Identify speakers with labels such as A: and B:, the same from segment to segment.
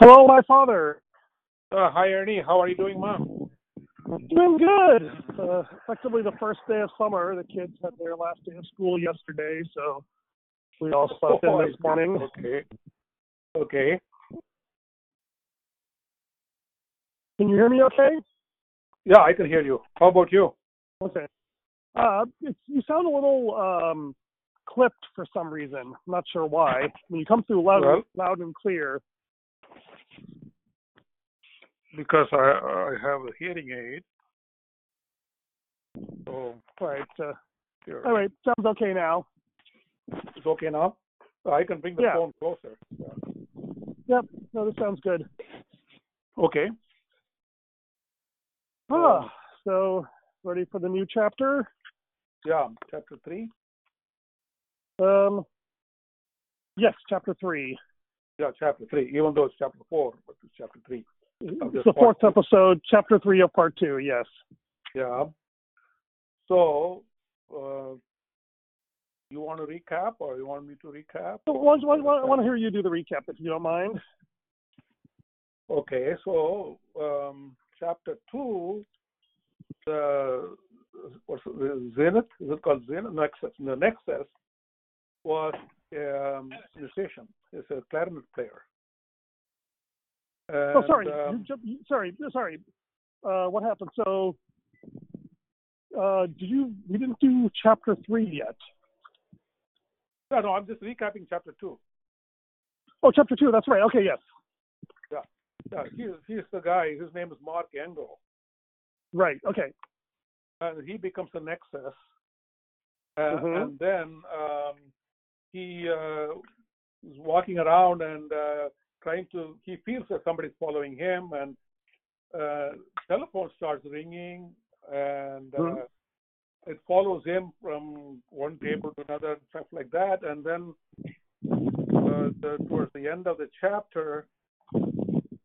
A: Hello, my father.
B: Uh, hi, Ernie. How are you doing, Mom?
A: Doing good. Uh, effectively the first day of summer. The kids had their last day of school yesterday, so we all slept
B: Oh,
A: in this morning.
B: Okay. Okay.
A: Can you hear me okay?
B: Yeah, I can hear you. How about you?
A: Okay. Uh, it's, you sound a little um, clipped for some reason. I'm not sure why. When you come through loud,
B: Well-
A: loud and clear.
B: Because I I have a hearing aid. So
A: All right. Uh,
B: here.
A: all right. Sounds okay now.
B: it's okay now. I can bring the
A: Yeah.
B: phone closer.
A: Yep. No, this sounds good.
B: Okay.
A: Ah, so ready for the new chapter?
B: Yeah, chapter three.
A: Um, yes, chapter three.
B: Yeah, chapter three. Even though it's chapter four, but it's chapter three.
A: It's the fourth
B: part.
A: episode, chapter three of part two. Yes.
B: Yeah. So, uh, you want to recap, or you want me to recap?
A: So, I want to hear you do the recap, if you don't mind.
B: Okay, so um, chapter two, the what's it, the Zenith? Is it called Zenith? Nexus. The Nexus was um, musician. It's a clarinet player.
A: Oh, sorry.
B: Um,
A: you jumped, you, sorry. Sorry. Uh, what happened? So, uh, did you? We didn't do chapter three yet.
B: no, no, I'm just recapping chapter two.
A: Oh, chapter two. That's right. Okay. Yes.
B: Yeah, he's he's the guy. His name is Mark Engel.
A: Right. Okay.
B: and he becomes a nexus. Uh,
A: Mhm.
B: And then um, he uh, is walking around and uh, trying to. He feels that somebody's following him, and uh, telephone starts ringing, and uh,
A: Mhm.
B: it follows him from one table to another, and stuff like that. And then uh, the, towards the end of the chapter,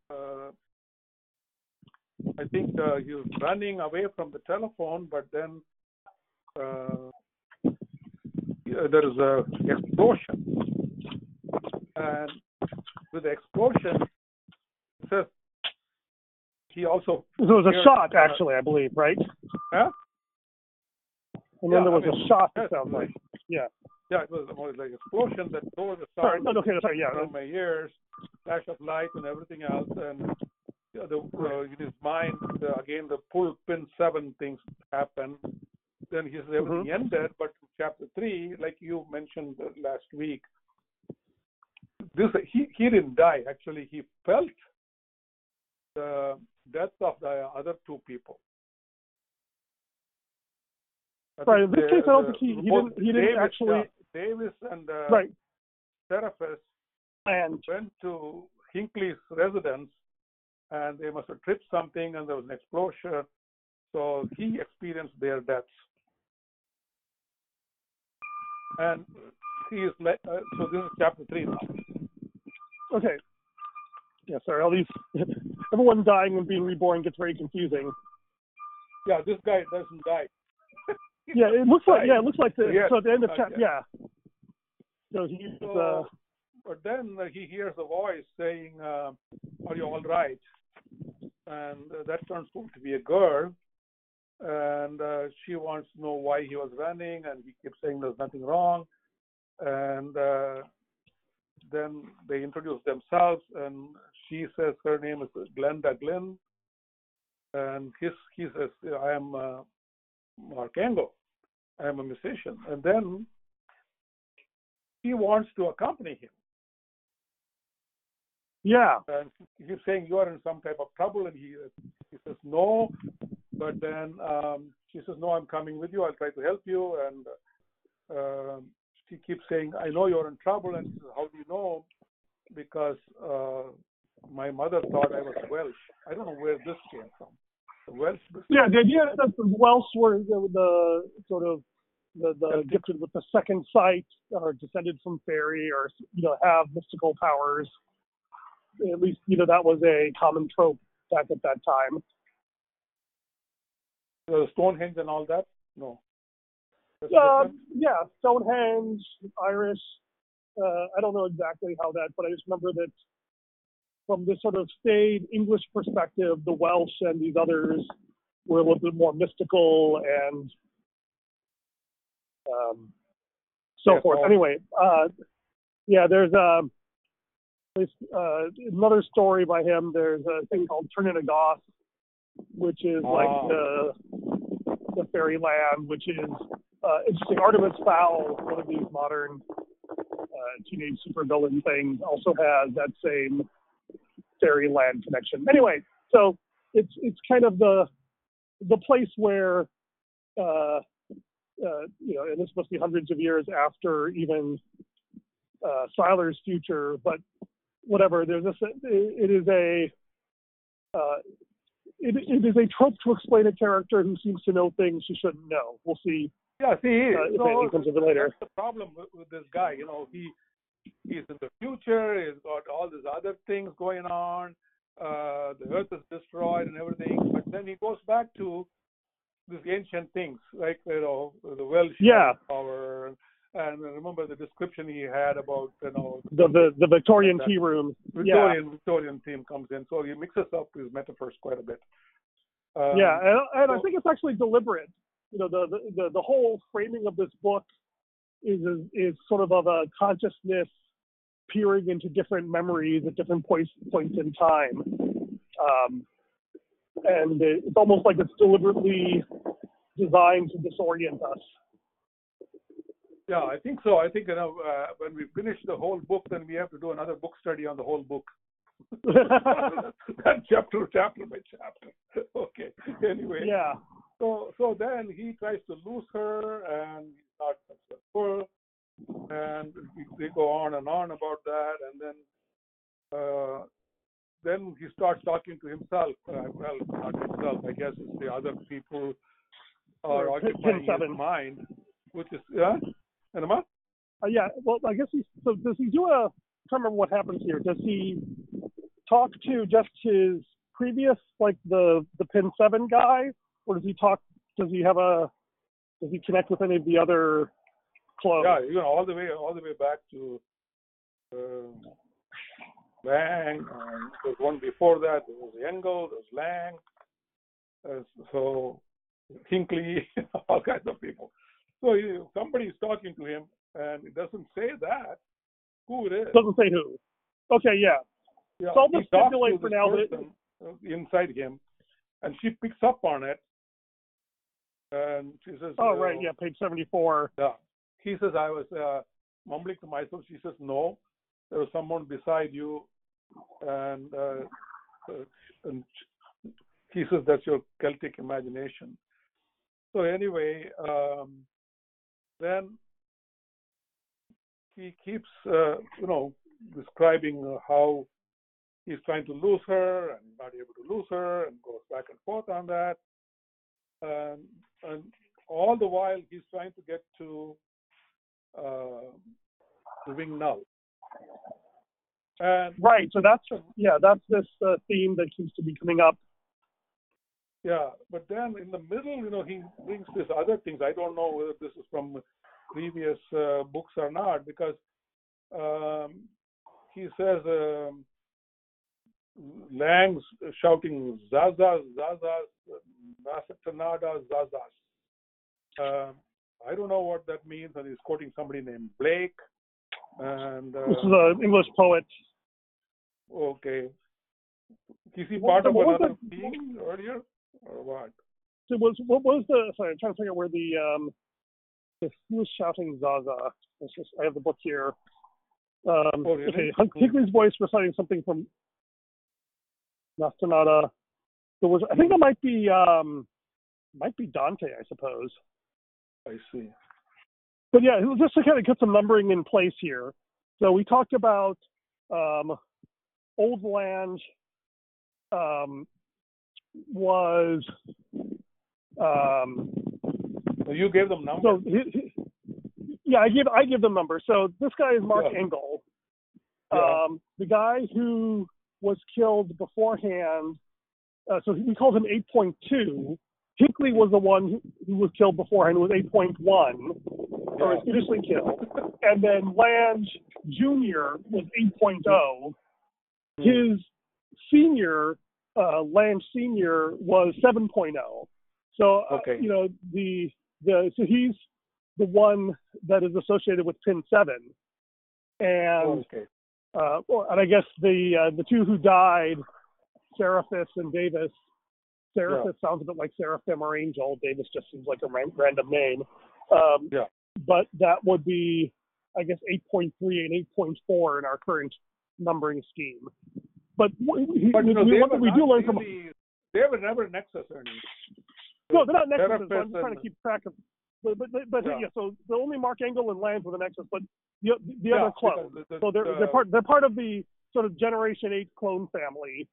B: uh, I think uh, he was running away from the telephone, but then uh, there is a explosion, and with the explosion, says he also
A: So it was a shot, actually, I believe, right?
B: Huh?
A: And then
B: Yeah,
A: there was
B: I mean,
A: a shot. It sounds like.
B: yeah, Yeah, it was, was like explosion that tore the
A: Sorry.
B: sound
A: No. Okay. Sorry. Yeah.
B: from my ears, flash of light and everything else, and yeah, the, uh, in his mind, uh, again, the pull pin seven things happen. Then he says everything ended, but chapter three, like you mentioned last week, this he he didn't die. Actually, he felt the death of the other two people. I
A: Right, in this
B: the-
A: case, I don't
B: the-
A: think he- he didn't- he didn't
B: Davis,
A: actually-
B: yeah, Davis and uh,
A: Right.
B: Seraphis
A: And
B: went to Hinckley's residence and they must have tripped something and there was an explosion. So he experienced their deaths. And he is, uh, so this is chapter 3 now.
A: Okay. Yeah. Sorry. All these. Everyone dying and being reborn gets very confusing.
B: Yeah, this guy doesn't die.
A: Yeah. It looks like. Yeah. It looks like the.
B: Yeah.
A: So at the end of chapter. Yeah. So he's.
B: so, Uh, but then uh, he hears a voice saying, uh, Are you all right? And uh, that turns out to be a girl. And uh, she wants to know why he was running, and he keeps saying there's nothing wrong. And uh, then they introduce themselves, and she says her name is Glenda Glynn. And his, he says, I am uh, Mark Engel. I am a musician. And then he wants to accompany him.
A: yeah.
B: and he keeps saying you are in some type of trouble and he he says no but then um she says no i'm coming with you i'll try to help you and um she keeps saying i know you're in trouble and says, how do you know because uh my mother thought i was welsh i don't know where this came from the welsh
A: Yeah. The idea that the Welsh were the, the sort of the, the gifted with the second sight or descended from fairy or you know have mystical powers. At least you know that was a common trope back at that time.
B: uh, stonehenge and all that no
A: Uh, yeah, Stonehenge, Irish. Uh, I don't know exactly how that, but I just remember that from this sort of staid English perspective, the Welsh and these others were a little bit more mystical and um, so
B: Yeah,
A: forth.
B: so-
A: Anyway, uh, yeah, there's um, this, uh, another story by him. There's a thing callld Trinity Goth, which is like
B: Ah.
A: the the fairyland, which is uh, interesting. Artemis Fowl, one of these modern uh, teenage supervillain things, also has that same fairyland connection. Anyway, so it's it's kind of the the place where uh, uh, you know, and this must be hundreds of years after even uh, Siler's future, but whatever. There's this. It is a. Uh, it, it is a trope to explain a character who seems to know things she shouldn't know. We'll see
B: Yeah, see,
A: uh,
B: so
A: comes it later.
B: that's the problem with, with this guy. You know, he he's in the future. He's got all these other things going on. Uh, the Earth is destroyed and everything. But then he goes back to these ancient things, like you know, the Welsh
A: Yeah.
B: power. And remember the description he had about you know
A: The the, the Victorian tea room.
B: Victorian Victorian theme comes in, so he mixes up his metaphors quite a bit. Um,
A: yeah, and, and I think it's actually deliberate. You know, the, the the whole framing of this book is is, is sort of of a consciousness peering into different memories at different points points in time, um, and it- it's almost like it's deliberately designed to disorient us.
B: Yeah, I think so. I think you know uh, when we finish the whole book, then we have to do another book study on the whole book. that chapter, chapter by chapter. okay. Anyway.
A: yeah,
B: So so then he tries to lose her, and he's not successful, and they go on and on about that, and then uh, then he starts talking to himself. Uh, well, not himself. I guess it's the other people are occupying his mind, which is yeah. And?
A: Uh, yeah. Well, I guess he's so. Does he do a? I can't remember what happens here. Does he talk to just his previous, like the the Pin Seven guy, or does he talk? Does he have a? Does he connect with any of the other clones?
B: Yeah, you know, all the way, all the way back to uh, Lang. And there's one before that. There was Engel. There's Lang. Uh, so Hinckley, all kinds of people. So he, somebody's talking to him, and it doesn't say that who it is.
A: Doesn't say who. Okay. Yeah.
B: Yeah,
A: so I'll just stipulate for now that it-
B: uh, inside him, and she picks up on it, and she says,
A: Oh
B: uh,
A: right. Yeah. Page seventy-four.
B: Yeah. He says, I was uh, mumbling to myself. She says, No, there was someone beside you. And, uh, uh, and he says, That's your Celtic imagination. So, anyway, um, then he keeps, uh, you know, describing uh, how he's trying to lose her and not able to lose her and goes back and forth on that. Um, and all the while he's trying to get to uh, the wing null. And
A: Right. So that's yeah. That's this uh, theme that seems to be coming up.
B: yeah, but then in the middle, you know, he brings this other things. I don't know whether this is from previous uh, books or not, because um, he says um, Lang's shouting Zaza, Zaza, Nasatanada, Zazas. Um, I don't know what that means, and he's quoting somebody named Blake. And uh,
A: This is an English poet.
B: okay, is he
A: What-
B: part of another
A: the-
B: team earlier, or what?
A: So was what was the? Sorry, I'm trying to figure out where the um. The, who was shouting Zaza? Just, I have the book here. Um,
B: Oh, really?
A: Okay, Hinckley's voice reciting something from Nastanada. There was, I think that might be, um, might be Dante, I suppose.
B: I see.
A: But yeah, just to kind of get some numbering in place here. So we talked about um, Old Land um, was um,
B: you gave them numbers.
A: so he, he- yeah, I give I give them numbers. So this guy is Mark
B: Yeah.
A: Engel.
B: Yeah.
A: Um, the guy who was killed beforehand. Uh, so we called him 8.2. Hinkley was the one who, who was killed beforehand. Was 8.1, or was initially killed. And then Lange Jr. was 8.0. His senior, uh, Lange senior was 7.0. So uh,
B: Okay.
A: you know the the so he's the one that is associated with pin seven, and
B: okay.
A: Uh, and I guess the uh, the two who died, Seraphis and Davis. Seraphis sounds a bit like Seraphim or Angel. Davis just seems like a random name. Um,
B: Yeah.
A: But that would be, I guess, 8.3 and 8.4 in our current numbering scheme. But,
B: But
A: we,
B: they
A: one
B: were
A: thing we do learn from
B: really, they were never Nexus earnings.
A: no, they're not nexuses. so I'm just trying to keep track of. But but but,
B: Yeah.
A: yeah. so the only Mark Engel and Lands with a nexus, but the the
B: Yeah,
A: other clone.
B: because the-
A: So they're
B: the-
A: they're part they're part of the sort of Generation Eight clone family.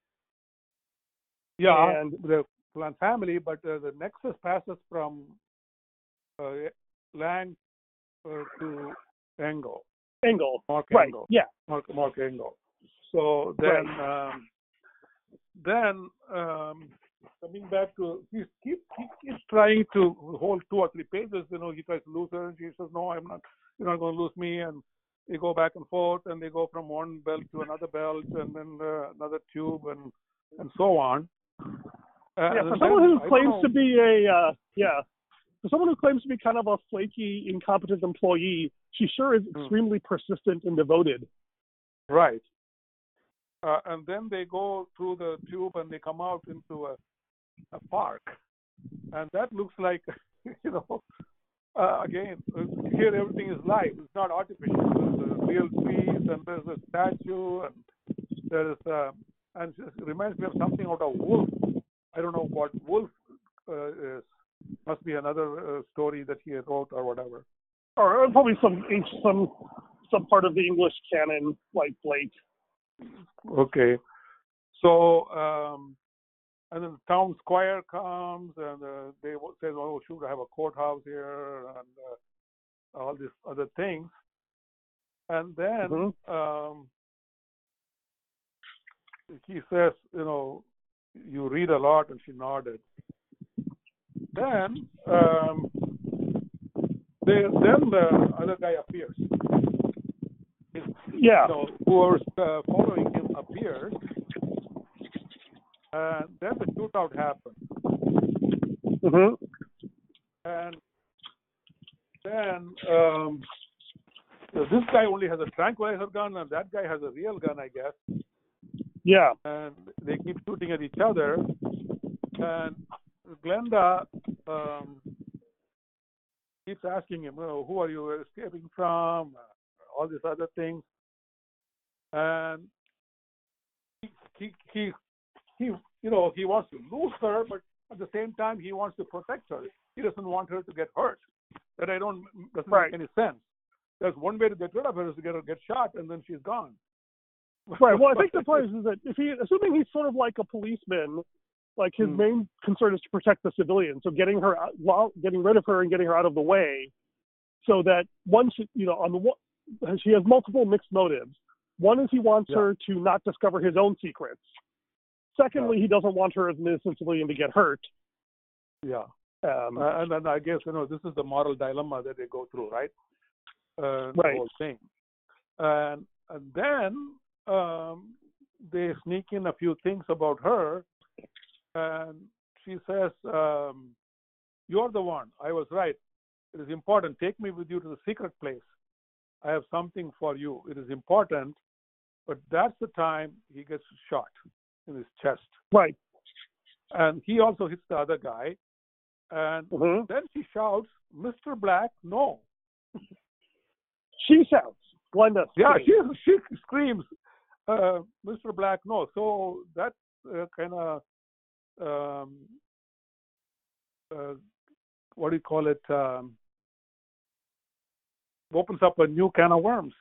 B: Yeah,
A: and-
B: the clan family, but uh, the nexus passes from uh, Lang uh, to Engel,
A: Engel.
B: Mark
A: Right.
B: Engel,
A: Yeah.
B: Mark Mark Engel. So then, um, then um, coming back to he keep he keeps trying to hold two or three pages. You know, he tries to lose her, and she says, "No, I'm not. You're not going to lose me." And they go back and forth, and they go from one belt to another belt, and then uh, another tube, and and so on. Uh,
A: Yeah, for someone
B: I
A: who
B: don't
A: claims to be a uh, yeah, for someone who claims to be kind of a flaky, incompetent employee, she sure is
B: Hmm.
A: extremely persistent and devoted.
B: Right. Uh, and then they go through the tube and they come out into a, a park. And that looks like, you know, uh, again, uh, here everything is live. It's not artificial. There's a real trees and there's a statue and there is, a, and it reminds me of something out of Wolf. I don't know what Wolf uh, is. Must be another uh, story that he wrote or whatever.
A: Or probably some some some part of the English canon, like Blake.
B: Okay. So, um, and then the town squire comes and uh, they w- say, oh, should I have a courthouse here and uh, all these other things. And then
A: Mhm.
B: um, he says, you know, you read a lot, and she nodded. Then, um, they, then the other guy appears.
A: Yeah.
B: know, whoever's uh, following him appears, and then the shootout happens.
A: hmm
B: And then um, so this guy only has a tranquilizer gun, and that guy has a real gun, I guess.
A: Yeah.
B: And they keep shooting at each other. And Glenda um, keeps asking him, oh, "Who are you escaping from?" All these other things. And he, he, he, he, you know, he wants to lose her, but at the same time, he wants to protect her. He doesn't want her to get hurt. That I don't doesn't
A: Right.
B: make any sense. There's one way to get rid of her is to get her get shot, and then she's gone.
A: Right. Well, I think the point is, that if he, assuming he's sort of like a policeman, like his
B: Hmm.
A: main concern is to protect the civilian. So getting her, out, well, getting rid of her and getting her out of the way, so that once you know, on the one, she has multiple mixed motives. One is he wants
B: Yeah.
A: her to not discover his own secrets. Secondly, he doesn't want her as innocent civilian to get hurt.
B: Yeah.
A: Um,
B: and then I guess you know this is the moral dilemma that they go through, right? Uh, The
A: Right.
B: whole thing, and, and then um, they sneak in a few things about her, and she says, um, "You're the one. I was right. It is important. Take me with you to the secret place. I have something for you. It is important." But that's the time he gets shot in his chest,
A: right.
B: and he also hits the other guy, and
A: hmm
B: then she shouts, Mr. Black, no.
A: She shouts. Glenda.
B: Yeah, she she screams, uh, Mr. Black, no. So that uh, kind of, um, uh, what do you call it? Um, opens up a new can of worms.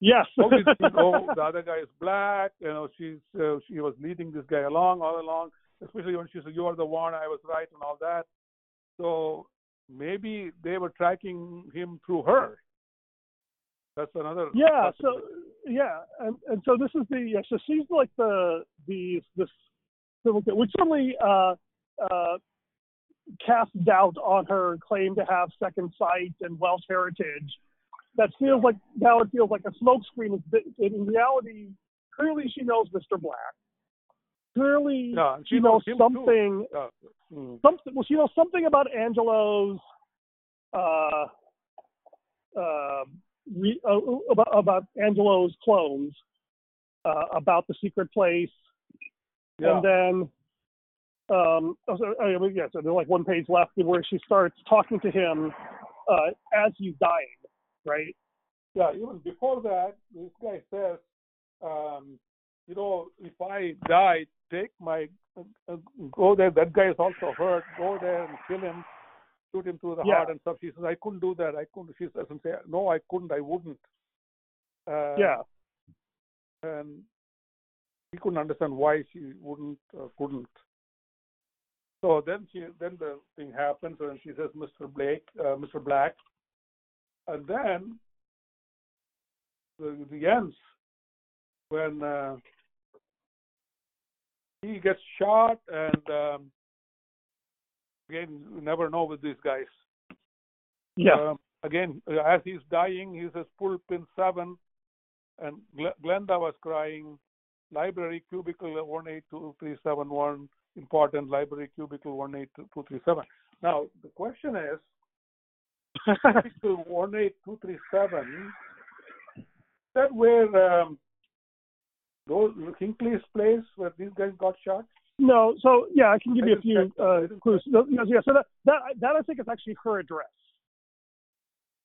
A: Yes.
B: People, the other guy is black. You know, she's uh, she was leading this guy along all along. Especially when she said, "You are the one. I was right," and all that. So maybe they were tracking him through her. That's another.
A: Yeah. So yeah, and and so this is the yeah, so she's like the the this which certainly uh uh cast doubt on her claim to have second sight and Welsh heritage. That feels like now it feels like a smokescreen. In reality, clearly she knows Mr. Black. clearly she
B: she
A: knows
B: knows
A: something.
B: Uh, mm.
A: Something. Well, she knows something about Angelo's. Uh, uh, re, uh, about, about Angelo's clones. Uh, about the secret place,
B: Yeah.
A: and then. Um, oh, so, I mean, yeah, so there's like one page left where she starts talking to him uh, as he's dying, right?
B: Yeah, even before that, this guy says, um, you know, if I die, take my, uh, uh, go there. That guy is also hurt. Go there and kill him, shoot him through the
A: Yeah.
B: heart and stuff. She says, I couldn't do that. I couldn't. She doesn't say, no, I couldn't. I wouldn't. Uh,
A: yeah.
B: And he couldn't understand why she wouldn't, uh, couldn't. So then she, then the thing happens, and she says, Mr. Blake, uh, Mr. Black, and then the, the ends when uh, he gets shot, and um, again, you never know with these guys.
A: Yeah.
B: Um, again, as he's dying, he says, "Pull pin seven, and Gl- Glenda was crying. Library cubicle one eight two three seven one. Important library cubicle one eight two three seven. Now the question is, cubicle one eight two three seven. That where um, those Hinckley's place where these guys got shot?
A: No, so yeah, I can give
B: I
A: you a few
B: check that. I
A: uh, clues. No, no, yeah, so that, that that I think is actually her address.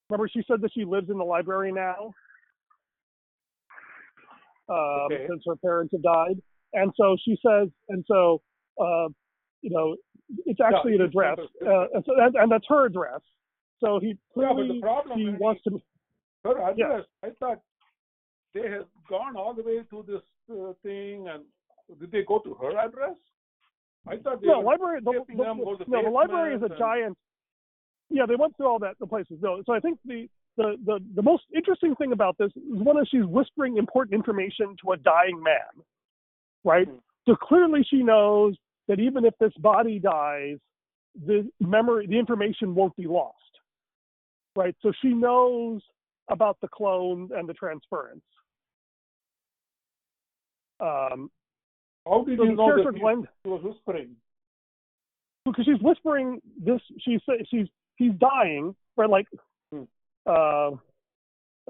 A: Remember, she said that she lives in the library now um,
B: Okay.
A: since her parents have died, and so she says, and so uh, you know, it's actually an address, uh, and, so that, and that's her address. So he
B: Yeah, but the
A: clearly
B: problem
A: he
B: is-
A: wants to.
B: Her address.
A: Yes.
B: I thought they had gone all the way to this uh, thing, and did they go to her address? I thought they
A: No,
B: were
A: library. The, the-
B: to
A: no, the library is a
B: and-
A: giant. Yeah, they went through all that the places. No, so I think the the the the most interesting thing about this is one is she's whispering important information to a dying man, right?
B: Hmm.
A: So clearly she knows that even if this body dies, the memory, the information won't be lost, right? So she knows about the clone and the transference. Um,
B: How did
A: so
B: you know that
A: Glenn,
B: he was whispering?
A: because she's whispering this she's she's he's dying right like
B: Hmm.
A: uh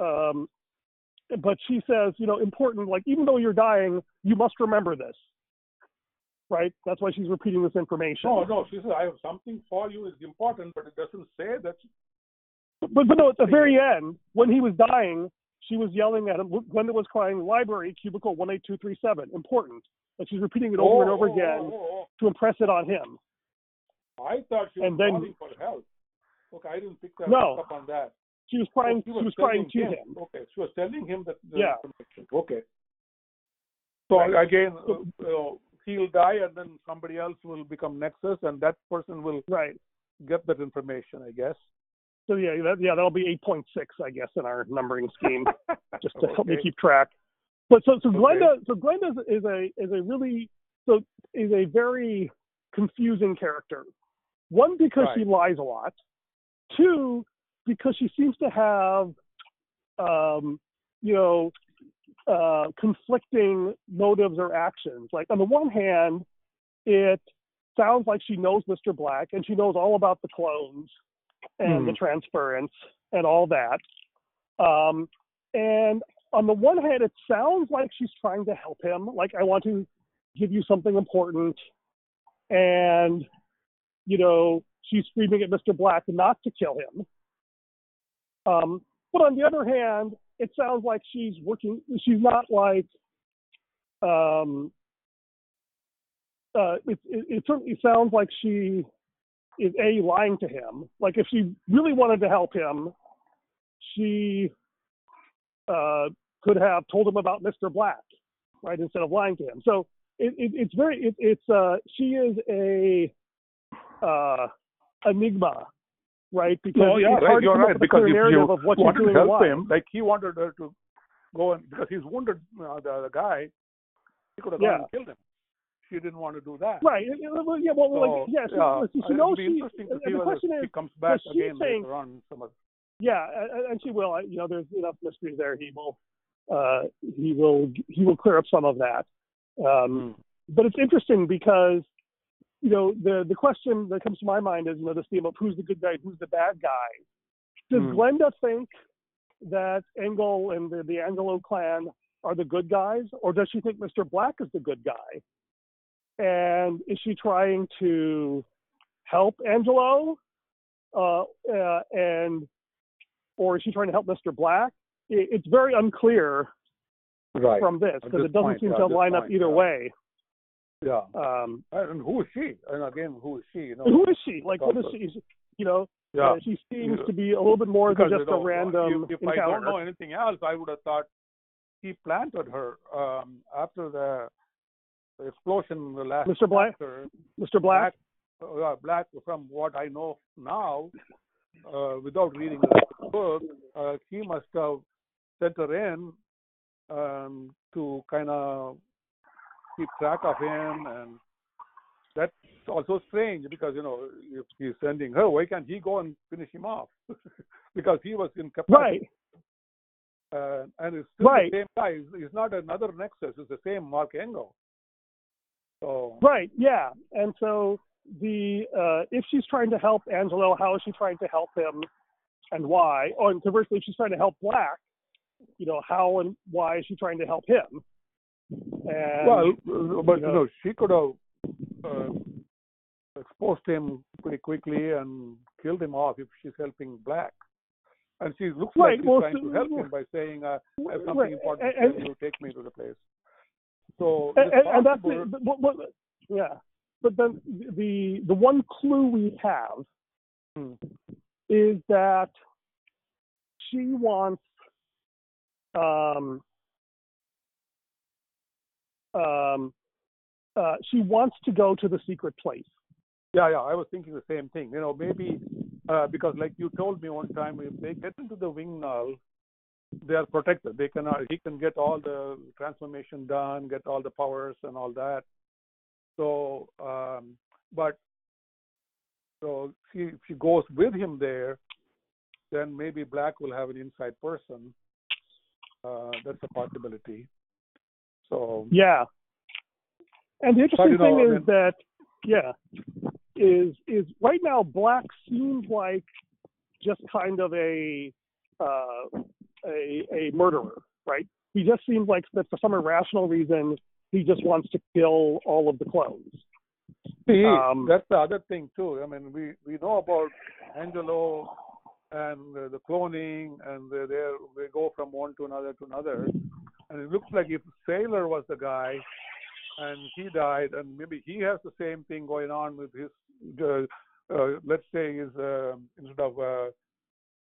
A: um but she says you know important like even though you're dying you must remember this right that's why she's repeating this information
B: No, no. She says, "I have something for you. It's important, but it doesn't say that."
A: But but no at the very end when he was dying she was yelling at him glenda was crying library cubicle 18237 important and she's repeating it over and
B: Oh,
A: over
B: oh,
A: again
B: oh, oh,
A: to impress it on him
B: oh. I thought she was
A: And then-
B: calling for help. Okay, I didn't pick that
A: No.
B: up on that.
A: she was crying
B: Oh,
A: she was crying to
B: telling
A: him
B: Okay, she was telling him that the
A: Yeah.
B: information. Okay. So
A: Right.
B: again, uh, uh, he'll die, and then somebody else will become Nexus, and that person will
A: right
B: get that information, I guess.
A: So yeah, that, yeah, that'll be 8.6, I guess, in our numbering scheme, just to help me keep track. But so so
B: Okay.
A: Glenda, so Glenda is, a is a really so is a very confusing character. One because she lies a lot. Two because she seems to have, um, you know, uh, conflicting motives or actions. Like on the one hand, it sounds like she knows Mr. Black and she knows all about the clones and the transference and all that. Um, and on the one hand, it sounds like she's trying to help him. Like, I want to give you something important. And, you know, she's screaming at Mr. Black not to kill him. Um, but on the other hand, it sounds like she's working, she's not like, um, uh, it, it, it certainly sounds like she is a lying to him. Like if she really wanted to help him, she uh, could have told him about Mr. Black, right, instead of lying to him. So it, it, it's very it, it's uh, she is a uh, enigma, right? Because
B: No, yeah, right, you're right. Because if you
A: of what
B: wanted to help him, like he wanted her to go and because he's wounded, uh, the, the guy, he could have
A: Yeah.
B: gone and killed him. She didn't want to do that.
A: Right. it- it- well, Yeah. Well,
B: So,
A: like, yeah. She,
B: yeah,
A: she, she
B: it'll
A: knows
B: be
A: she.
B: to see
A: the
B: whether
A: question
B: she
A: is,
B: comes back again
A: saying-
B: later on.
A: Yeah, and, and she will. You know, there's enough mystery there. He will, uh, he will, he will clear up some of that. Um, but it's interesting because you know the the question that comes to my mind is you know this theme of who's the good guy, who's the bad guy. Does
B: Hmm.
A: Glenda think that Engel and the, the Angelo clan are the good guys, or does she think Mr. Black is the good guy? And is she trying to help Angelo, uh, uh, and or is she trying to help Mr. Black? It, it's very unclear
B: Right.
A: from this because it doesn't
B: point,
A: seem
B: yeah,
A: to line up either
B: yeah.
A: way.
B: yeah.
A: Um,
B: And who is she? And again, who is she? You know.
A: who is she? Like, what is she? You know,
B: Yeah.
A: uh, she seems
B: Yeah.
A: to be a little bit more than just a random
B: If, if I don't know anything else, I would have thought he planted her um, after the explosion in the last
A: Mr. Black?
B: chapter.
A: Mr. Black.
B: uh, Black, from what I know now, uh, without reading the book, uh, he must have sent her in um, to kind of keep track of him, and that's also strange because you know if he's sending her, why can't he go and finish him off? because he was in capacity,
A: Right.
B: uh, and it's still
A: Right.
B: the same guy. He's, he's not another Nexus; it's the same Mark Engel. So
A: Right. Yeah. And so the uh, if she's trying to help Angelo, how is she trying to help him, and why? Oh, and conversely, if she's trying to help Black, you know, how and why is she trying to help him? And
B: well, but
A: you know-
B: know, she could have uh, exposed him pretty quickly and killed him off if she's helping Black. And she looks
A: Right,
B: like she's
A: well,
B: trying
A: so-
B: to help him by saying, uh, "I have something
A: right,
B: important to
A: and,
B: tell you. Take me to the place." So
A: and, and, and that's the, but, what, yeah. But then the the one clue we have
B: Hmm.
A: is that she wants um um uh she wants to go to the secret place.
B: Yeah, yeah. I was thinking the same thing. You know, maybe uh, because, like you told me one time, if they get into the wing null, they are protected. They cannot. He can get all the transformation done, get all the powers and all that. So, um, but so she if she goes with him there, then maybe Black will have an inside person. Uh, that's a possibility. So
A: Yeah. And the interesting
B: know,
A: thing
B: I
A: is
B: mean-
A: that yeah, is is right now Black seems like just kind of a uh, a a murderer, right? He just seems like that for some irrational reason he just wants to kill all of the clones.
B: See,
A: Um,
B: that's the other thing too. I mean, we we know about Angelo and uh, the cloning, and they they they go from one to another to another, and it looks like if Sailor was the guy, and he died, and maybe he has the same thing going on with his. Uh, uh, let's say is uh, instead of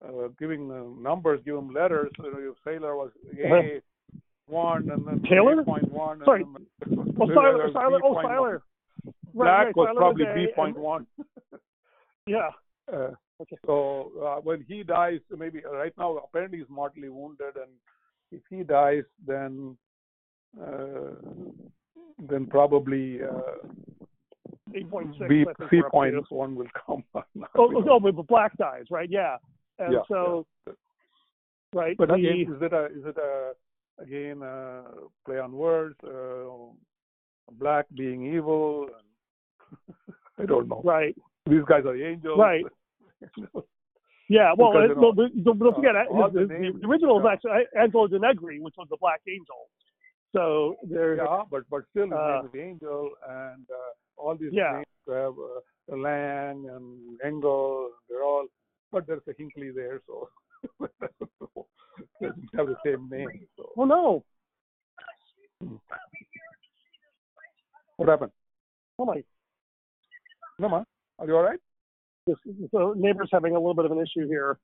B: uh, uh, giving uh, numbers, give him letters. So if Sailor was A one and then
A: Taylor?
B: Point one.
A: Sorry.
B: And then,
A: Oh, Siler, Siler, oh. Siler.
B: Black
A: right,
B: was
A: Siler
B: probably
A: A,
B: B point one.
A: Yeah.
B: Uh,
A: Okay.
B: So uh, when he dies, maybe right now apparently he's mortally wounded, and if he dies, then uh, then probably uh,
A: 8.6.
B: B
A: I think
B: C
A: we're up to.
B: point one will come.
A: Oh, oh, oh, but Black dies, right? Yeah. And
B: Yeah,
A: so, right.
B: But
A: the-
B: again, is it a is it a again a play on words? Uh, black being evil. I don't know.
A: right.
B: These guys are angels.
A: Right. Yeah, well,
B: Because,
A: it,
B: you know,
A: well the, the, don't forget,
B: uh, all
A: his,
B: the names-
A: the original is
B: yeah.
A: actually Angelo De Negri, which was the Black Angel. So there.
B: Yeah, but but still, his
A: Uh,
B: name is Angel, and uh, all these
A: Yeah.
B: names have uh, Lang and Engel. They're all, but there's a Hinkley there, so doesn't have the same name. So
A: oh no,
B: what happened?
A: oh my,
B: No, ma, are you all right?
A: this, so neighbor's having a little bit of an issue here.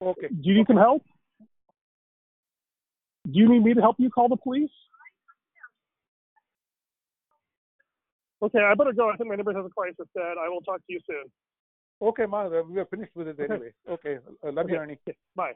B: Okay.
A: Do you need some help? Do you need me to help you call the police? Okay, I better go. I think my neighbor has a crisis. Dad, I will talk to you soon.
B: Okay, ma, we are finished with it anyway. Okay, uh, love you. Ernie.
A: Bye.